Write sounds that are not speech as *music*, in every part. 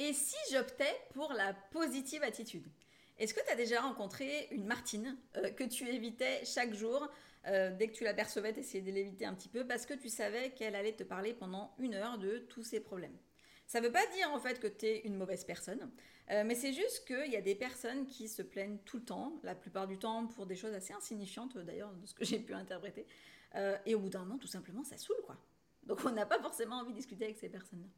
Et si j'optais pour la positive attitude? Est-ce que tu as déjà rencontré une Martine euh, que tu évitais chaque jour euh, dès que tu l'apercevais, tu essayais de l'éviter un petit peu parce que tu savais qu'elle allait te parler pendant une heure de tous ses problèmes? Ça ne veut pas dire en fait que tu es une mauvaise personne, euh, mais c'est juste qu'il y a des personnes qui se plaignent tout le temps, la plupart du temps pour des choses assez insignifiantes d'ailleurs, de ce que *laughs* j'ai pu interpréter. et au bout d'un moment, tout simplement, ça saoule quoi. Donc on n'a pas forcément envie de discuter avec ces personnes-là.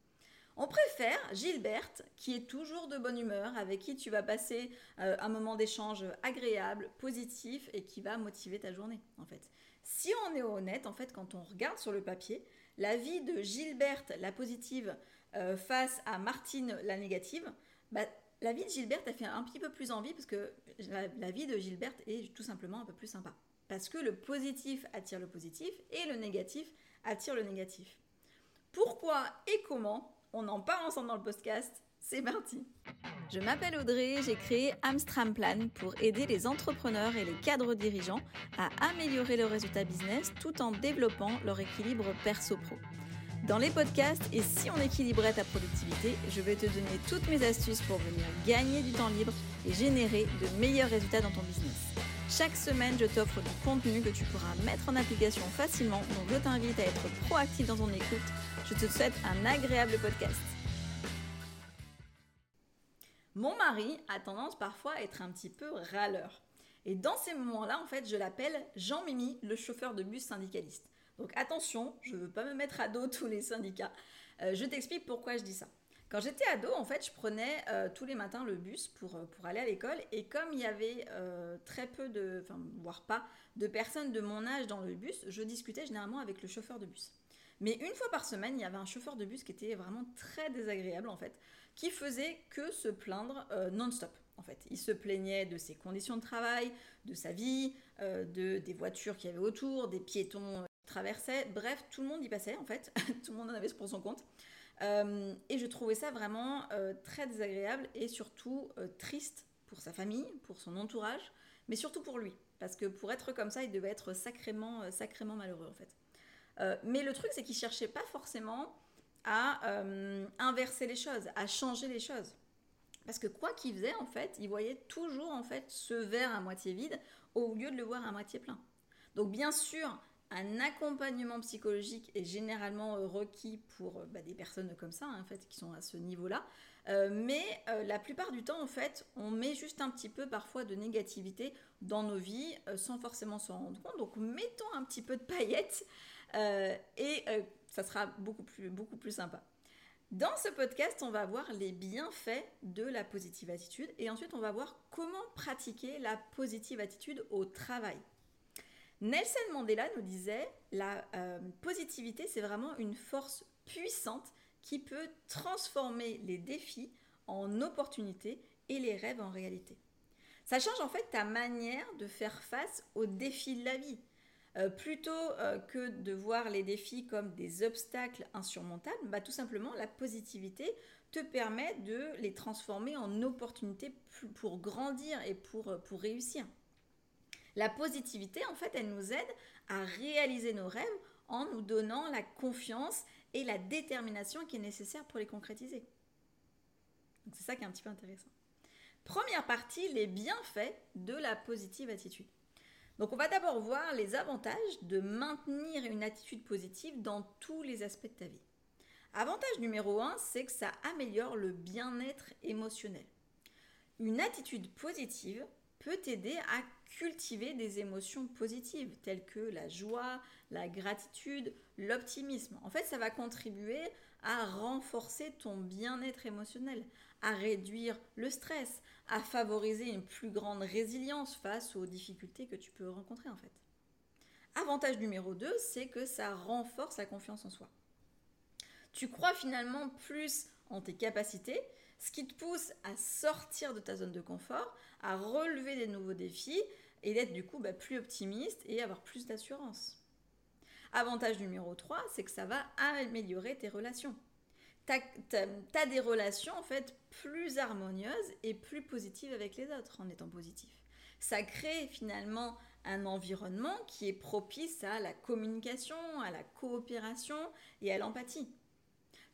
On préfère Gilberte, qui est toujours de bonne humeur, avec qui tu vas passer euh, un moment d'échange agréable, positif et qui va motiver ta journée, en fait. Si on est honnête, en fait, quand on regarde sur le papier, la vie de Gilberte, la positive, euh, face à Martine, la négative, bah, la vie de Gilberte a fait un petit peu plus envie parce que la vie de Gilberte est tout simplement un peu plus sympa. Parce que le positif attire le positif et le négatif attire le négatif. Pourquoi et comment On en parle ensemble dans le podcast. C'est parti Je m'appelle Audrey, j'ai créé Amstram Plan pour aider les entrepreneurs et les cadres dirigeants à améliorer leurs résultats business tout en développant leur équilibre perso-pro. Dans les podcasts et si on équilibrait ta productivité, je vais te donner toutes mes astuces pour venir gagner du temps libre et générer de meilleurs résultats dans ton business. Chaque semaine, je t'offre du contenu que tu pourras mettre en application facilement, donc je t'invite à être proactif dans ton écoute. Je te souhaite un agréable podcast. Mon mari a tendance parfois à être un petit peu râleur. Et dans ces moments-là, en fait, je l'appelle Jean-Mimi, le chauffeur de bus syndicaliste. Donc attention, je ne veux pas me mettre à dos tous les syndicats. Euh, je t'explique pourquoi je dis ça. Quand j'étais ado, en fait, je prenais euh, tous les matins le bus pour, euh, pour aller à l'école. Et comme il y avait euh, très peu de, enfin, voire pas, de personnes de mon âge dans le bus, je discutais généralement avec le chauffeur de bus. Mais une fois par semaine, il y avait un chauffeur de bus qui était vraiment très désagréable, en fait, qui faisait que se plaindre non-stop. En fait, il se plaignait de ses conditions de travail, de sa vie, de, des voitures qu'il y avait autour, des piétons qui traversaient. Bref, tout le monde y passait, en fait. *laughs* tout le monde en avait pour son compte. Euh, et je trouvais ça vraiment euh, très désagréable et surtout euh, triste pour sa famille, pour son entourage, mais surtout pour lui. Parce que pour être comme ça, il devait être sacrément, sacrément malheureux en fait. mais le truc, c'est qu'il cherchait pas forcément à inverser les choses, à changer les choses. Parce que quoi qu'il faisait, en fait, il voyait toujours en fait ce verre à moitié vide au lieu de le voir à moitié plein. Donc bien sûr, un accompagnement psychologique est généralement euh, requis pour euh, bah, des personnes comme ça, hein, en fait, qui sont à ce niveau-là. Euh, mais la plupart du temps, en fait, on met juste un petit peu parfois de négativité dans nos vies sans forcément s'en rendre compte. Donc, mettons un petit peu de paillettes et ça sera beaucoup plus, beaucoup plus sympa. Dans ce podcast, on va voir les bienfaits de la positive attitude et ensuite on va voir comment pratiquer la positive attitude au travail. Nelson Mandela nous disait, la euh, positivité, c'est vraiment une force puissante qui peut transformer les défis en opportunités et les rêves en réalité. Ça change en fait ta manière de faire face aux défis de la vie. Euh, plutôt euh, que de voir les défis comme des obstacles insurmontables, bah, tout simplement la positivité te permet de les transformer en opportunités pour grandir et pour, pour réussir. La positivité, en fait, elle nous aide à réaliser nos rêves en nous donnant la confiance et la détermination qui est nécessaire pour les concrétiser. C'est ça qui est un petit peu intéressant. Première partie, les bienfaits de la positive attitude. Donc on va d'abord voir les avantages de maintenir une attitude positive dans tous les aspects de ta vie. Avantage numéro 1, c'est que ça améliore le bien-être émotionnel. Une attitude positive peut t'aider à cultiver des émotions positives telles que la joie, la gratitude, l'optimisme. En fait, ça va contribuer à renforcer ton bien-être émotionnel, à réduire le stress, à favoriser une plus grande résilience face aux difficultés que tu peux rencontrer en fait. Avantage numéro 2, c'est que ça renforce la confiance en soi. Tu crois finalement plus en tes capacités ce qui te pousse à sortir de ta zone de confort, à relever des nouveaux défis et d'être du coup bah, plus optimiste et avoir plus d'assurance. Avantage numéro 3, c'est que ça va améliorer tes relations. Tu as, des relations en fait plus harmonieuses et plus positives avec les autres en étant positif. Ça crée finalement un environnement qui est propice à la communication, à la coopération et à l'empathie.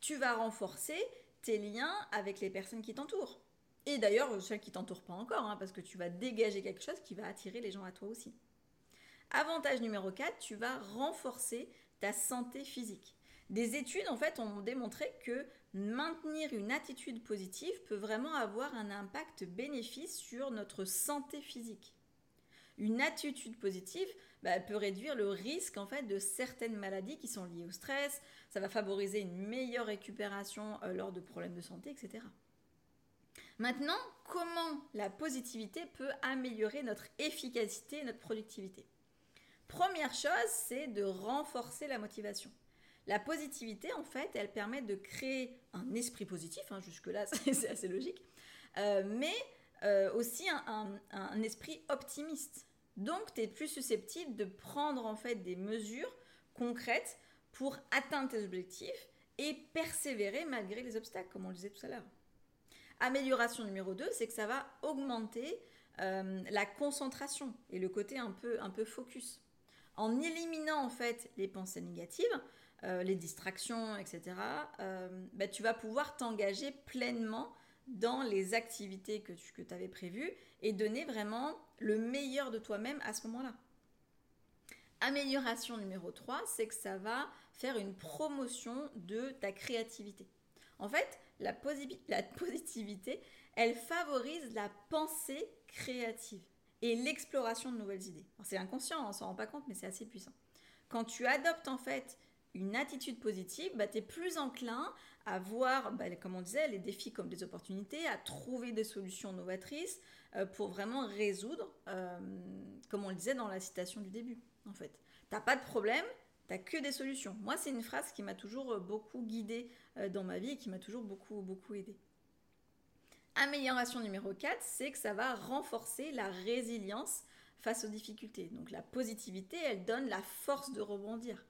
Tu vas renforcer tes liens avec les personnes qui t'entourent. Et d'ailleurs, celles qui t'entourent pas encore, hein, parce que tu vas dégager quelque chose qui va attirer les gens à toi aussi. Avantage numéro 4, tu vas renforcer ta santé physique. Des études, en fait, ont démontré que maintenir une attitude positive peut vraiment avoir un impact bénéfice sur notre santé physique. Une attitude positive bah, peut réduire le risque en fait de certaines maladies qui sont liées au stress, ça va favoriser une meilleure récupération euh, lors de problèmes de santé, etc. Maintenant, comment la positivité peut améliorer notre efficacité et notre productivité? Première chose, c'est de renforcer la motivation. La positivité, en fait, elle permet de créer un esprit positif, hein, jusque-là *laughs* c'est assez logique, euh, mais euh, aussi un, esprit optimiste. Donc, tu es plus susceptible de prendre en fait des mesures concrètes pour atteindre tes objectifs et persévérer malgré les obstacles, comme on le disait tout à l'heure. Amélioration numéro 2, c'est que ça va augmenter euh, la concentration et le côté un peu, un peu focus. En éliminant en fait les pensées négatives, euh, les distractions, etc., euh, bah, tu vas pouvoir t'engager pleinement dans les activités que tu que avais prévues et donner vraiment le meilleur de toi-même à ce moment-là. Amélioration numéro 3, c'est que ça va faire une promotion de ta créativité. En fait, la, *laughs* positivité, elle favorise la pensée créative et l'exploration de nouvelles idées. C'est inconscient, on s'en rend pas compte, mais c'est assez puissant. Quand tu adoptes en fait une attitude positive, bah, tu es plus enclin à voir, bah, comme on disait, les défis comme des opportunités, à trouver des solutions novatrices euh, pour vraiment résoudre, euh, comme on le disait dans la citation du début, en fait. T'as pas de problème, t'as que des solutions. Moi, c'est une phrase qui m'a toujours euh, beaucoup guidée dans ma vie et qui m'a toujours beaucoup, beaucoup aidée. Amélioration numéro 4, c'est que ça va renforcer la résilience face aux difficultés. Donc la positivité, elle donne la force de rebondir.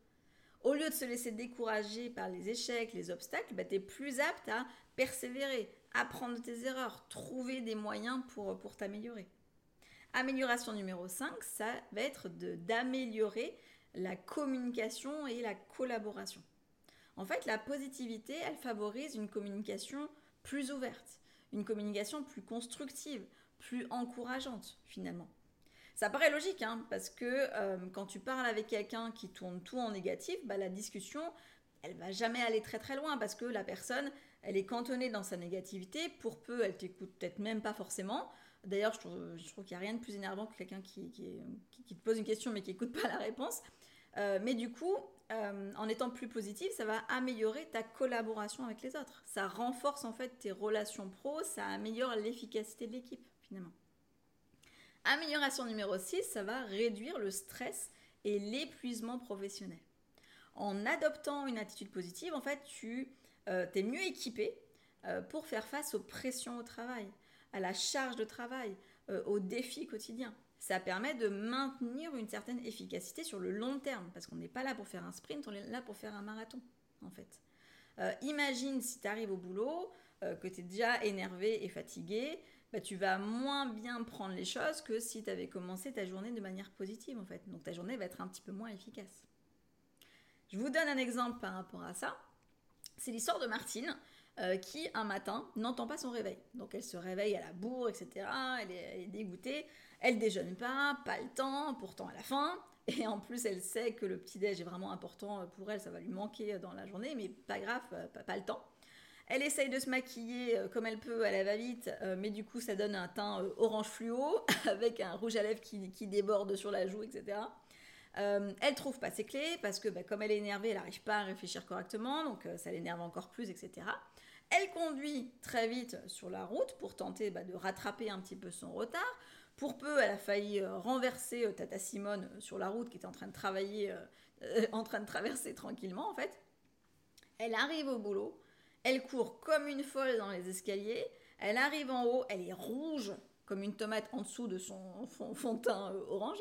Au lieu de se laisser décourager par les échecs, les obstacles, bah, tu es plus apte à persévérer, apprendre tes erreurs, trouver des moyens pour t'améliorer. Amélioration numéro 5, ça va être d'améliorer la communication et la collaboration. En fait, la positivité, elle favorise une communication plus ouverte, une communication plus constructive, plus encourageante finalement. Ça paraît logique, hein, parce que euh, quand tu parles avec quelqu'un qui tourne tout en négatif, bah, la discussion, elle va jamais aller très très loin, parce que la personne, elle est cantonnée dans sa négativité, pour peu, elle t'écoute peut-être même pas forcément. D'ailleurs, je trouve, qu'il n'y a rien de plus énervant que quelqu'un qui, te pose une question mais qui n'écoute *laughs* pas la réponse. Euh, mais du coup, euh, en étant plus positif, ça va améliorer ta collaboration avec les autres. Ça renforce en fait tes relations pro, ça améliore l'efficacité de l'équipe finalement. Amélioration numéro 6, ça va réduire le stress et l'épuisement professionnel. En adoptant une attitude positive, en fait, tu euh, es mieux équipé euh, pour faire face aux pressions au travail, à la charge de travail, euh, aux défis quotidiens. Ça permet de maintenir une certaine efficacité sur le long terme, parce qu'on n'est pas là pour faire un sprint, on est là pour faire un marathon, en fait. imagine si tu arrives au boulot, que tu es déjà énervé et fatigué, bah, tu vas moins bien prendre les choses que si tu avais commencé ta journée de manière positive en fait. Donc ta journée va être un petit peu moins efficace. Je vous donne un exemple par rapport à ça. C'est l'histoire de Martine euh, qui un matin n'entend pas son réveil. Donc elle se réveille à la bourre, etc. Elle est, dégoûtée. Elle déjeune pas, pas le temps, pourtant elle a faim. Et en plus, elle sait que le petit-déj est vraiment important pour elle, ça va lui manquer dans la journée, mais pas grave, pas le temps. Elle essaye de se maquiller euh, comme elle peut, elle va vite, euh, mais du coup ça donne un teint euh, orange fluo *laughs* avec un rouge à lèvres qui, déborde sur la joue, etc. elle trouve pas ses clés parce que bah, comme elle est énervée, elle n'arrive pas à réfléchir correctement, donc ça l'énerve encore plus, etc. Elle conduit très vite sur la route pour tenter bah, de rattraper un petit peu son retard. Pour peu, elle a failli renverser Tata Simone sur la route qui était en train de travailler, *laughs* en train de traverser tranquillement en fait. Elle arrive au boulot, elle court comme une folle dans les escaliers. Elle arrive en haut, elle est rouge comme une tomate en dessous de son *laughs* fond, teint euh, orange.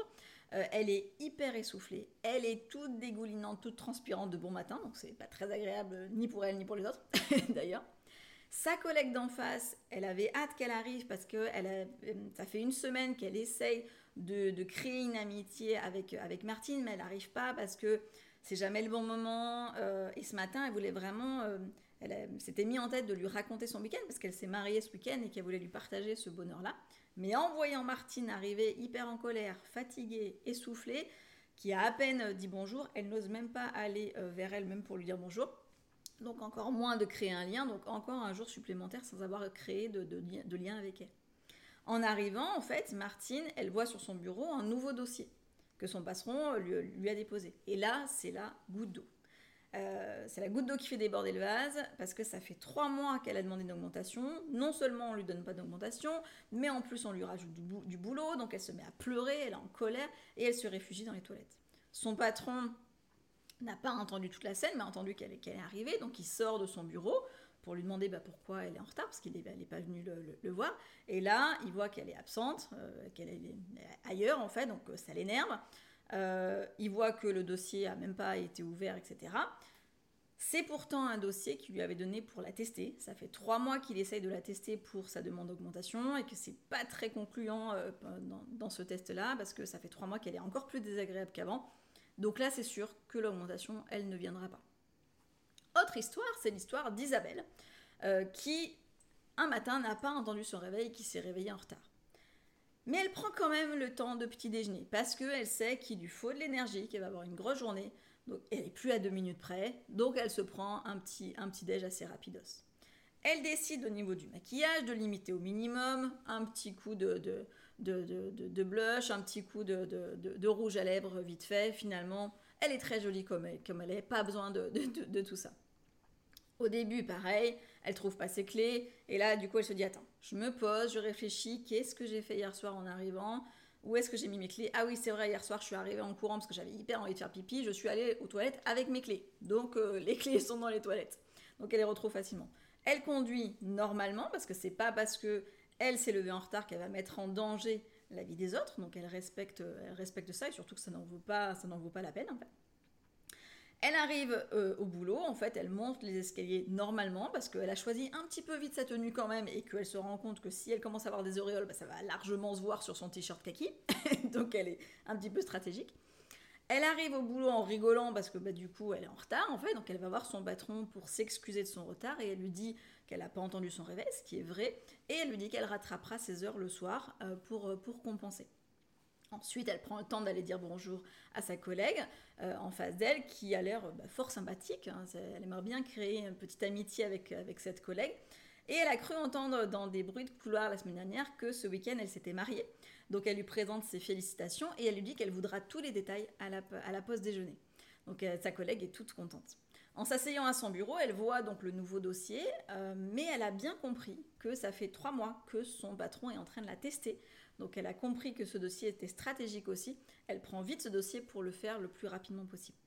Euh, elle est hyper essoufflée. Elle est toute dégoulinante, toute transpirante de bon matin. Donc c'est pas très agréable ni pour elle ni pour les autres *laughs* d'ailleurs. Sa collègue d'en face, elle avait hâte qu'elle arrive parce que elle euh, ça fait une semaine qu'elle essaye de, créer une amitié avec, avec Martine, mais elle n'arrive pas parce que c'est jamais le bon moment. et ce matin, elle voulait vraiment elle s'était mis en tête de lui raconter son week-end parce qu'elle s'est mariée ce week-end et qu'elle voulait lui partager ce bonheur-là. Mais en voyant Martine arriver hyper en colère, fatiguée, essoufflée, qui a à peine dit bonjour, elle n'ose même pas aller euh, vers elle même pour lui dire bonjour. Donc encore moins de créer un lien, donc encore un jour supplémentaire sans avoir créé de, lien avec elle. En arrivant, en fait, Martine, elle voit sur son bureau un nouveau dossier que son patron lui, a déposé. Et là, c'est la goutte d'eau. Euh, c'est la goutte d'eau qui fait déborder le vase parce que ça fait trois mois qu'elle a demandé une augmentation. Non seulement on lui donne pas d'augmentation, mais en plus on lui rajoute du, boulot, donc elle se met à pleurer, elle est en colère et elle se réfugie dans les toilettes. Son patron n'a pas entendu toute la scène, mais a entendu qu'elle est arrivée, donc il sort de son bureau pour lui demander bah, pourquoi elle est en retard, parce qu'il n'est pas venu le, voir. Et là, il voit qu'elle est absente, euh, qu'elle est ailleurs, en fait, donc euh, ça l'énerve. Euh, il voit que le dossier a même pas été ouvert, etc. C'est pourtant un dossier qu'il lui avait donné pour la tester. Ça fait trois mois qu'il essaye de la tester pour sa demande d'augmentation et que c'est pas très concluant dans, dans, ce test-là parce que ça fait trois mois qu'elle est encore plus désagréable qu'avant. Donc là, c'est sûr que l'augmentation, elle ne viendra pas. Autre histoire, c'est l'histoire d'Isabelle, euh, qui un matin n'a pas entendu son réveil, qui s'est réveillée en retard. Mais elle prend quand même le temps de petit déjeuner, parce qu'elle sait qu'il lui faut de l'énergie, qu'elle va avoir une grosse journée, donc elle est plus à deux minutes près, donc elle se prend un petit, un petit déj assez rapidos. Elle décide au niveau du maquillage de limiter au minimum un petit coup de, de, de, blush, un petit coup de, rouge à lèvres vite fait. Finalement, elle est très jolie comme elle, comme est, pas besoin de tout ça. Au début, pareil, elle trouve pas ses clés. Et là, du coup, elle se dit Attends, je me pose, je réfléchis. Qu'est-ce que j'ai fait hier soir en arrivant? Où est-ce que j'ai mis mes clés? Ah oui, c'est vrai, hier soir, je suis arrivée en courant parce que j'avais hyper envie de faire pipi. Je suis allée aux toilettes avec mes clés. Donc, euh, *laughs* les clés sont dans les toilettes. Donc, elle les retrouve facilement. Elle conduit normalement parce que c'est pas parce que elle s'est levée en retard qu'elle va mettre en danger la vie des autres. Donc, elle respecte, elle respecte ça et surtout que ça n'en vaut pas, ça n'en vaut pas la peine en fait. Elle arrive euh, au boulot, en fait, elle monte les escaliers normalement parce qu'elle a choisi un petit peu vite sa tenue quand même et qu'elle se rend compte que si elle commence à avoir des auréoles, bah, ça va largement se voir sur son t-shirt kaki. *laughs* Donc elle est un petit peu stratégique. Elle arrive au boulot en rigolant parce que bah, du coup elle est en retard en fait, donc elle va voir son patron pour s'excuser de son retard et elle lui dit qu'elle n'a pas entendu son réveil, ce qui est vrai, et elle lui dit qu'elle rattrapera ses heures le soir euh, pour, euh, pour compenser. Ensuite, elle prend le temps d'aller dire bonjour à sa collègue euh, en face d'elle, qui a l'air bah, fort sympathique. Hein. Elle aimerait bien créer une petite amitié avec, avec cette collègue. Et elle a cru entendre dans des bruits de couloir la semaine dernière que ce week-end, elle s'était mariée. Donc elle lui présente ses félicitations et elle lui dit qu'elle voudra tous les détails à la, à la pause déjeuner. Donc euh, sa collègue est toute contente. En s'asseyant à son bureau, elle voit donc le nouveau dossier, euh, mais elle a bien compris que ça fait trois mois que son patron est en train de la tester donc elle a compris que ce dossier était stratégique aussi. Elle prend vite ce dossier pour le faire le plus rapidement possible.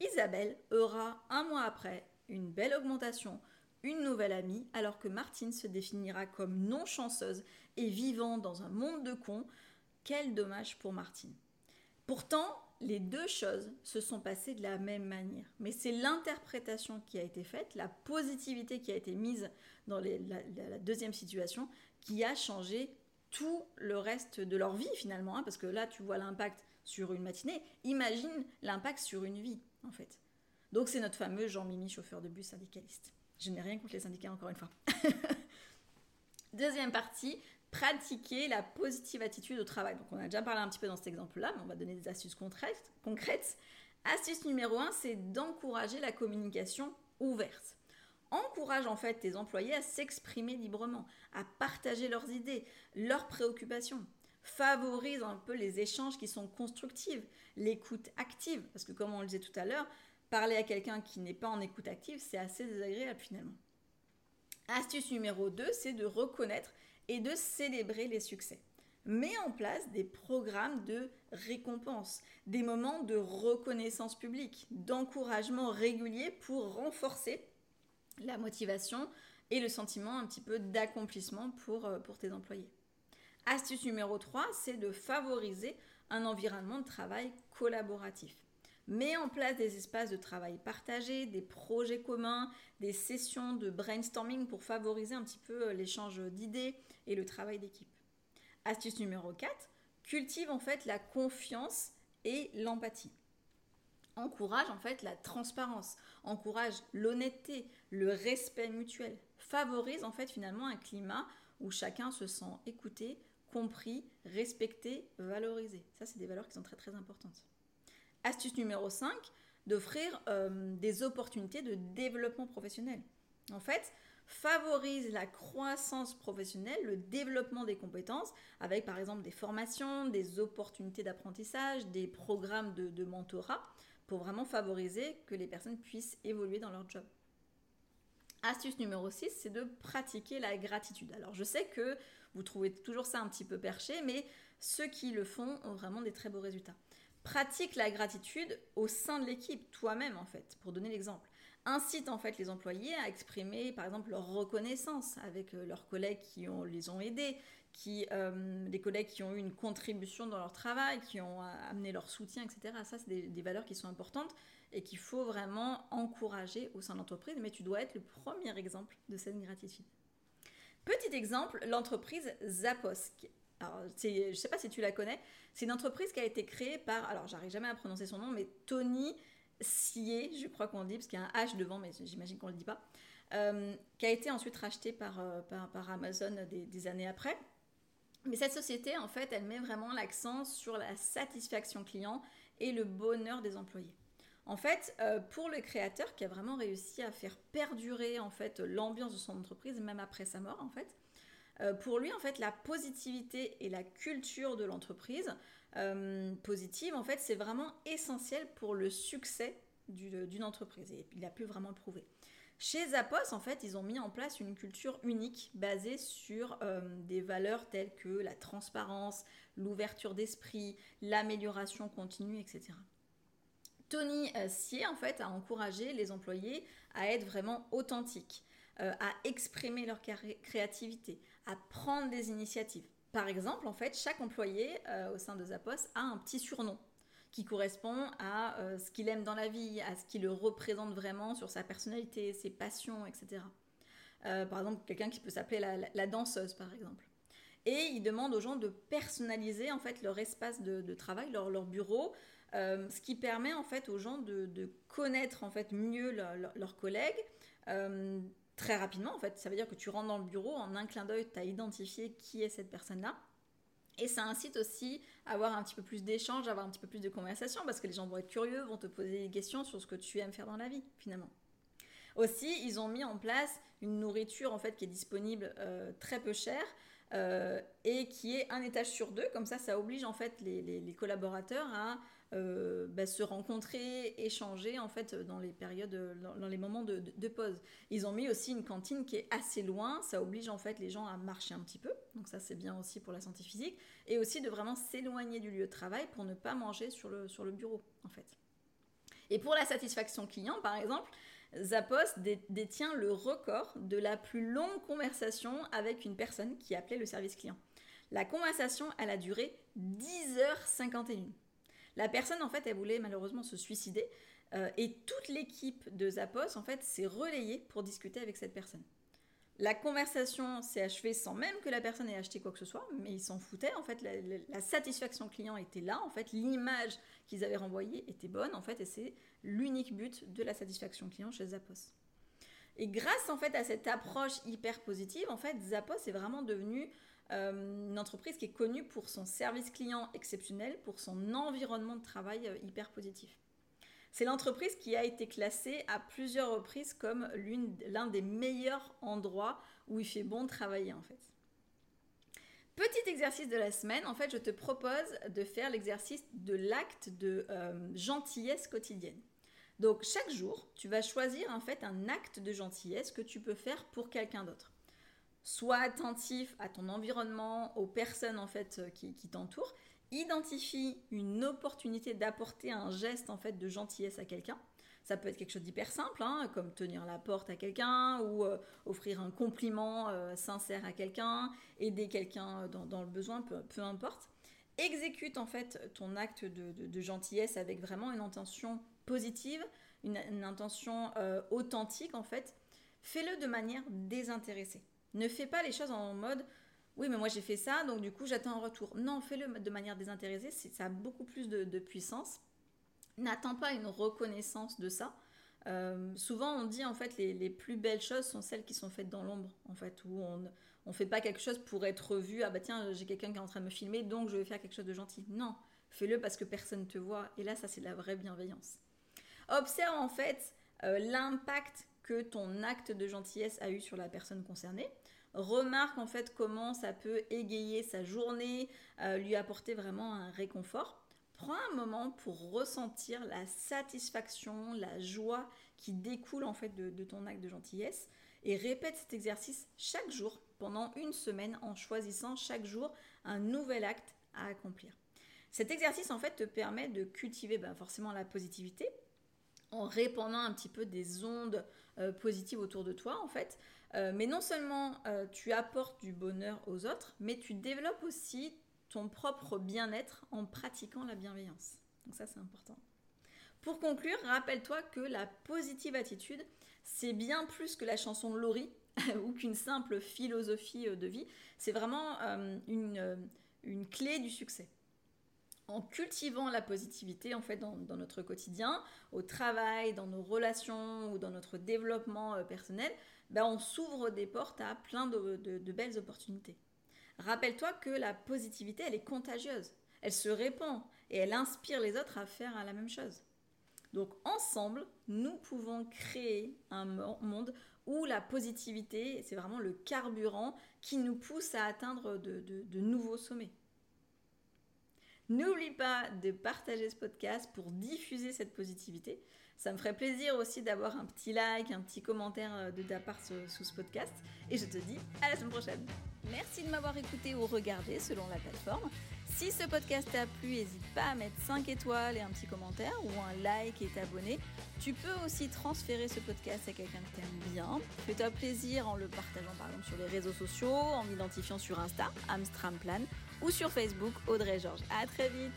Isabelle aura un mois après une belle augmentation, une nouvelle amie, alors que Martine se définira comme non chanceuse et vivant dans un monde de cons. Quel dommage pour Martine. Pourtant, les deux choses se sont passées de la même manière. Mais c'est l'interprétation qui a été faite, la positivité qui a été mise dans la, deuxième situation, qui a changé tout le reste de leur vie finalement, hein, parce que là tu vois l'impact sur une matinée, imagine l'impact sur une vie en fait. Donc c'est notre fameux Jean-Mimi, chauffeur de bus syndicaliste. Je n'ai rien contre les syndicats encore une fois. *laughs* Deuxième partie, pratiquer la positive attitude au travail. Donc on a déjà parlé un petit peu dans cet exemple-là, mais on va donner des astuces concrètes. concrètes. Astuce numéro un, c'est d'encourager la communication ouverte encourage en fait tes employés à s'exprimer librement, à partager leurs idées, leurs préoccupations. Favorise un peu les échanges qui sont constructifs, l'écoute active, parce que comme on le disait tout à l'heure, parler à quelqu'un qui n'est pas en écoute active, c'est assez désagréable finalement. Astuce numéro 2, c'est de reconnaître et de célébrer les succès. Mets en place des programmes de récompense, des moments de reconnaissance publique, d'encouragement régulier pour renforcer la motivation et le sentiment un petit peu d'accomplissement pour, euh, pour tes employés. Astuce numéro 3, c'est de favoriser un environnement de travail collaboratif. Mets en place des espaces de travail partagés, des projets communs, des sessions de brainstorming pour favoriser un petit peu euh, l'échange d'idées et le travail d'équipe. Astuce numéro 4, cultive en fait la confiance et l'empathie. Encourage en fait la transparence, encourage l'honnêteté, le respect mutuel, favorise en fait finalement un climat où chacun se sent écouté, compris, respecté, valorisé. Ça, c'est des valeurs qui sont très très importantes. Astuce numéro 5, d'offrir euh, des opportunités de développement professionnel. En fait, favorise la croissance professionnelle, le développement des compétences, avec par exemple des formations, des opportunités d'apprentissage, des programmes de, de mentorat, pour vraiment favoriser que les personnes puissent évoluer dans leur job. Astuce numéro 6, c'est de pratiquer la gratitude. Alors je sais que vous trouvez toujours ça un petit peu perché, mais ceux qui le font ont vraiment des très beaux résultats. Pratique la gratitude au sein de l'équipe, toi-même en fait, pour donner l'exemple. Incite en fait les employés à exprimer par exemple leur reconnaissance avec euh, leurs collègues qui les ont aidés, qui, euh, des collègues qui ont eu une contribution dans leur travail, qui ont amené leur soutien, etc. Ça, c'est des, valeurs qui sont importantes et qu'il faut vraiment encourager au sein de l'entreprise, mais tu dois être le premier exemple de cette gratitude. Petit exemple, l'entreprise Zappos. Alors, je ne sais pas si tu la connais, c'est une entreprise qui a été créée par, alors j'arrive jamais à prononcer son nom, mais Tony Sier, je crois qu'on dit, parce qu'il y a un H devant, mais j'imagine qu'on ne le dit pas, euh, qui a été ensuite racheté par, euh, par, Amazon des, années après. Mais cette société, en fait, elle met vraiment l'accent sur la satisfaction client et le bonheur des employés. En fait, euh, pour le créateur qui a vraiment réussi à faire perdurer en fait l'ambiance de son entreprise même après sa mort en fait, euh, pour lui en fait la positivité et la culture de l'entreprise euh, positive en fait c'est vraiment essentiel pour le succès d'une entreprise et il a pu vraiment le prouver. Chez Zappos, en fait, ils ont mis en place une culture unique basée sur des valeurs telles que la transparence, l'ouverture d'esprit, l'amélioration continue, etc. Tony euh, Sier, en fait, a encouragé les employés à être vraiment authentiques, euh, à exprimer leur créativité, à prendre des initiatives. Par exemple, chaque employé euh, au sein de Zappos a un petit surnom qui correspond à ce qu'il aime dans la vie, à ce qui le représente vraiment sur sa personnalité, ses passions, etc. par exemple, quelqu'un qui peut s'appeler la, danseuse, par exemple. Et il demande aux gens de personnaliser en fait leur espace de, travail, leur, bureau, euh, ce qui permet en fait aux gens de, connaître en fait mieux leurs collègues euh, très rapidement. En fait, ça veut dire que tu rentres dans le bureau en un clin d'œil, tu as identifié qui est cette personne-là. Et ça incite aussi à avoir un petit peu plus d'échanges, avoir un petit peu plus de conversation, parce que les gens vont être curieux, vont te poser des questions sur ce que tu aimes faire dans la vie, finalement. Aussi, ils ont mis en place une nourriture en fait qui est disponible euh, très peu chère et qui est un étage sur deux. Comme ça, ça oblige en fait les collaborateurs à euh, bah, se rencontrer, échanger en fait dans les périodes, dans, les moments de, pause. Ils ont mis aussi une cantine qui est assez loin, ça oblige en fait les gens à marcher un petit peu, donc ça c'est bien aussi pour la santé physique, et aussi de vraiment s'éloigner du lieu de travail pour ne pas manger sur le, bureau en fait. Et pour la satisfaction client par exemple, Zappos détient le record de la plus longue conversation avec une personne qui appelait le service client. La conversation, elle a duré 10h51. La personne, en fait, elle voulait malheureusement se suicider. Euh, et toute l'équipe de Zappos, en fait, s'est relayée pour discuter avec cette personne. La conversation s'est achevée sans même que la personne ait acheté quoi que ce soit, mais ils s'en foutaient. En fait, la, satisfaction client était là. En fait, l'image qu'ils avaient renvoyée était bonne. En fait, et c'est l'unique but de la satisfaction client chez Zappos. Et grâce en fait à cette approche hyper positive, en fait, Zappos est vraiment devenu euh, une entreprise qui est connue pour son service client exceptionnel, pour son environnement de travail euh, hyper positif. C'est l'entreprise qui a été classée à plusieurs reprises comme l'un des meilleurs endroits où il fait bon travailler en fait. Petit exercice de la semaine, en fait je te propose de faire l'exercice de l'acte de euh, gentillesse quotidienne. Donc chaque jour, tu vas choisir en fait un acte de gentillesse que tu peux faire pour quelqu'un d'autre. Sois attentif à ton environnement, aux personnes en fait euh, qui, t'entourent. Identifie une opportunité d'apporter un geste en fait de gentillesse à quelqu'un. Ça peut être quelque chose d'hyper simple, hein, comme tenir la porte à quelqu'un ou euh, offrir un compliment euh, sincère à quelqu'un, aider quelqu'un dans, le besoin, peu, importe. Exécute en fait ton acte de, gentillesse avec vraiment une intention positive, une, intention authentique en fait. Fais-le de manière désintéressée. Ne fais pas les choses en mode oui, mais moi j'ai fait ça, donc du coup j'attends un retour. Non, fais-le de manière désintéressée, ça a beaucoup plus de, puissance. N'attends pas une reconnaissance de ça. Euh, souvent, on dit en fait les, les, plus belles choses sont celles qui sont faites dans l'ombre, en fait, où on ne fait pas quelque chose pour être vu. Ah bah tiens, j'ai quelqu'un qui est en train de me filmer, donc je vais faire quelque chose de gentil. Non, fais-le parce que personne ne te voit. Et là, ça c'est de la vraie bienveillance. Observe en fait euh, l'impact que ton acte de gentillesse a eu sur la personne concernée. Remarque en fait comment ça peut égayer sa journée, euh, lui apporter vraiment un réconfort. Prends un moment pour ressentir la satisfaction, la joie qui découle en fait de, ton acte de gentillesse et répète cet exercice chaque jour pendant une semaine en choisissant chaque jour un nouvel acte à accomplir. Cet exercice en fait te permet de cultiver ben, forcément la positivité en répandant un petit peu des ondes euh, positives autour de toi en fait. Euh, mais non seulement euh, tu apportes du bonheur aux autres, mais tu développes aussi ton propre bien-être en pratiquant la bienveillance. Donc ça, c'est important. Pour conclure, rappelle-toi que la positive attitude, c'est bien plus que la chanson Laurie *laughs* ou qu'une simple philosophie euh, de vie. C'est vraiment une, une, clé du succès. En cultivant la positivité en fait dans, notre quotidien, au travail, dans nos relations ou dans notre développement personnel, ben, on s'ouvre des portes à plein de, belles opportunités. Rappelle-toi que la positivité, elle est contagieuse. Elle se répand et elle inspire les autres à faire la même chose. Donc ensemble, nous pouvons créer un monde où la positivité, c'est vraiment le carburant qui nous pousse à atteindre de nouveaux sommets. N'oublie pas de partager ce podcast pour diffuser cette positivité. Ça me ferait plaisir aussi d'avoir un petit like, un petit commentaire euh, de ta part sous ce podcast. Et je te dis à la semaine prochaine. Merci de m'avoir écouté ou regardé selon la plateforme. Si ce podcast t'a plu, n'hésite pas à mettre 5 étoiles et un petit commentaire ou un like et t'abonner. Tu peux aussi transférer ce podcast à quelqu'un que t'aimes bien. Fais-toi plaisir en le partageant par exemple sur les réseaux sociaux, en m'identifiant sur Insta, Amstramplan, ou sur Facebook, Audrey Georges. À très vite